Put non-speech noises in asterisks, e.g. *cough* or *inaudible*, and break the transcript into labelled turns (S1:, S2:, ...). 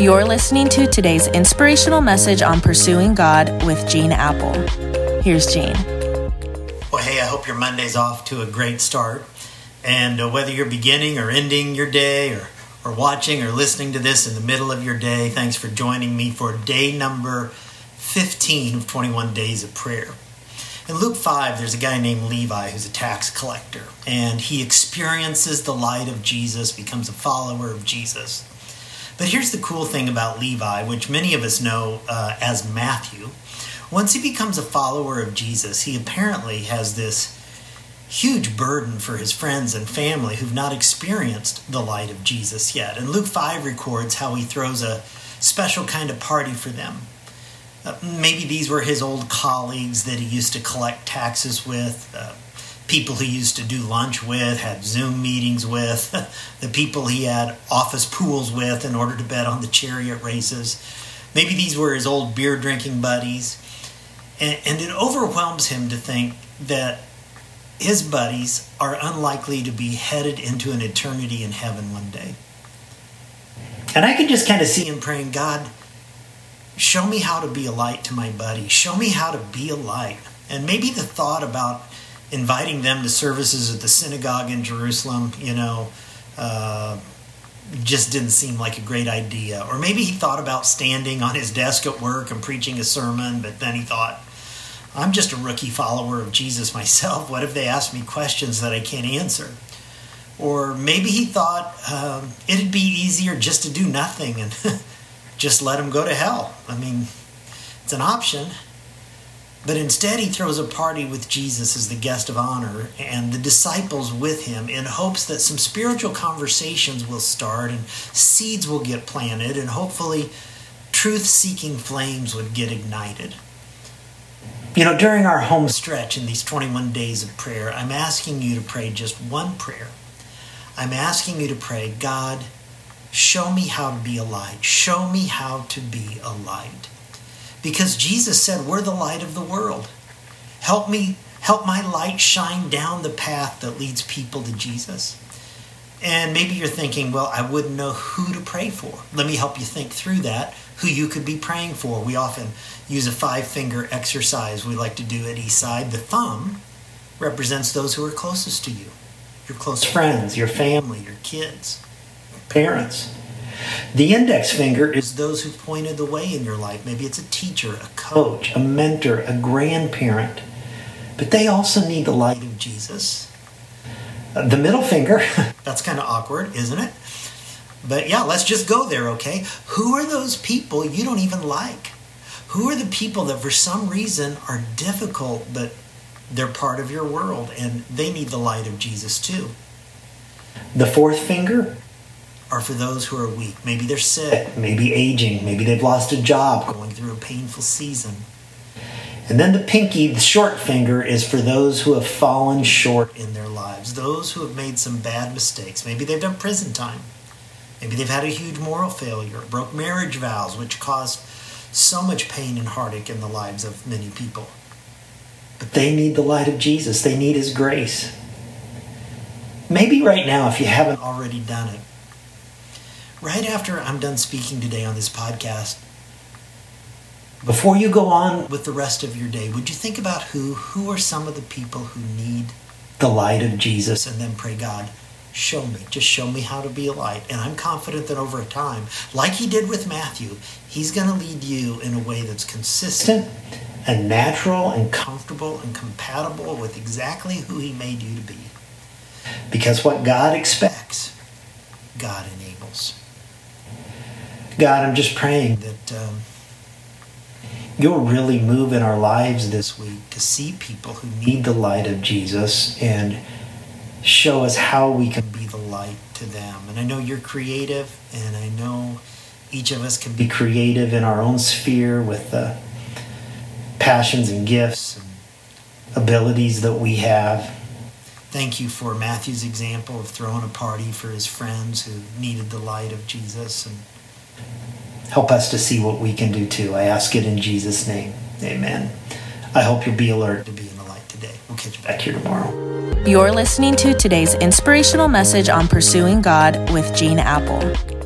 S1: You're listening to today's inspirational message on pursuing God with Gene Appel. Here's Gene.
S2: Well, hey, I hope your Monday's off to a great start. And uh, whether you're beginning or ending your day or, or watching or listening to this in the middle of your day, thanks for joining me for day number 15 of 21 Days of Prayer. In Luke 5, there's a guy named Levi who's a tax collector, and he experiences the light of Jesus, becomes a follower of Jesus. But here's the cool thing about Levi, which many of us know uh, as Matthew. Once he becomes a follower of Jesus, he apparently has this huge burden for his friends and family who've not experienced the light of Jesus yet. And Luke 5 records how he throws a special kind of party for them. Uh, maybe these were his old colleagues that he used to collect taxes with, uh, people he used to do lunch with, had Zoom meetings with, *laughs* the people he had office pools with in order to bet on the chariot races. Maybe these were his old beer drinking buddies. And, and it overwhelms him to think that his buddies are unlikely to be headed into an eternity in heaven one day. And I can just kind of see him praying, God, show me how to be a light to my buddy. Show me how to be a light. And maybe the thought about inviting them to services at the synagogue in Jerusalem, you know, uh, just didn't seem like a great idea. Or maybe he thought about standing on his desk at work and preaching a sermon, but then he thought, I'm just a rookie follower of Jesus myself. What if they ask me questions that I can't answer? Or maybe he thought um, it'd be easier just to do nothing and *laughs* just let him go to hell. I mean, it's an option. But instead, he throws a party with Jesus as the guest of honor and the disciples with him in hopes that some spiritual conversations will start and seeds will get planted and hopefully truth seeking flames would get ignited. You know, during our home stretch in these 21 days of prayer, I'm asking you to pray just one prayer. I'm asking you to pray, God, Show me how to be a light. Show me how to be a light. Because Jesus said, We're the light of the world. Help me, help my light shine down the path that leads people to Jesus. And maybe you're thinking, well, I wouldn't know who to pray for. Let me help you think through that, who you could be praying for. We often use a five finger exercise we like to do at Eastside. The thumb represents those who are closest to you your close friends, your family, your kids parents. The index finger is those who pointed the way in your life. Maybe it's a teacher, a coach, a mentor, a grandparent. But they also need the light of Jesus. The middle finger, *laughs* that's kind of awkward, isn't it? But yeah, let's just go there, okay? Who are those people you don't even like? Who are the people that for some reason are difficult, but they're part of your world and they need the light of Jesus too? The fourth finger, are for those who are weak. Maybe they're sick, maybe aging, maybe they've lost a job, going through a painful season. And then the pinky, the short finger, is for those who have fallen short in their lives, those who have made some bad mistakes. Maybe they've done prison time. Maybe they've had a huge moral failure, broke marriage vows, which caused so much pain and heartache in the lives of many people. But they need the light of Jesus, they need His grace. Maybe right now, if you haven't already done it, right after I'm done speaking today on this podcast, before you go on with the rest of your day, would you think about who who are some of the people who need the light of Jesus and then pray God, show me, just show me how to be a light. And I'm confident that over time, like he did with Matthew, he's going to lead you in a way that's consistent and natural and comfortable and compatible with exactly who he made you to be. Because what God expects, God enables. God, I'm just praying that um, you'll really move in our lives this week to see people who need the light of Jesus and show us how we can be the light to them. And I know you're creative, and I know each of us can be creative in our own sphere with the passions and gifts and abilities that we have. Thank you for Matthew's example of throwing a party for his friends who needed the light of Jesus and Help us to see what we can do too. I ask it in Jesus' name. Amen. I hope you'll be alert to be in the light today. We'll catch you back here tomorrow.
S1: You're listening to today's inspirational message on pursuing God with Gene Appel.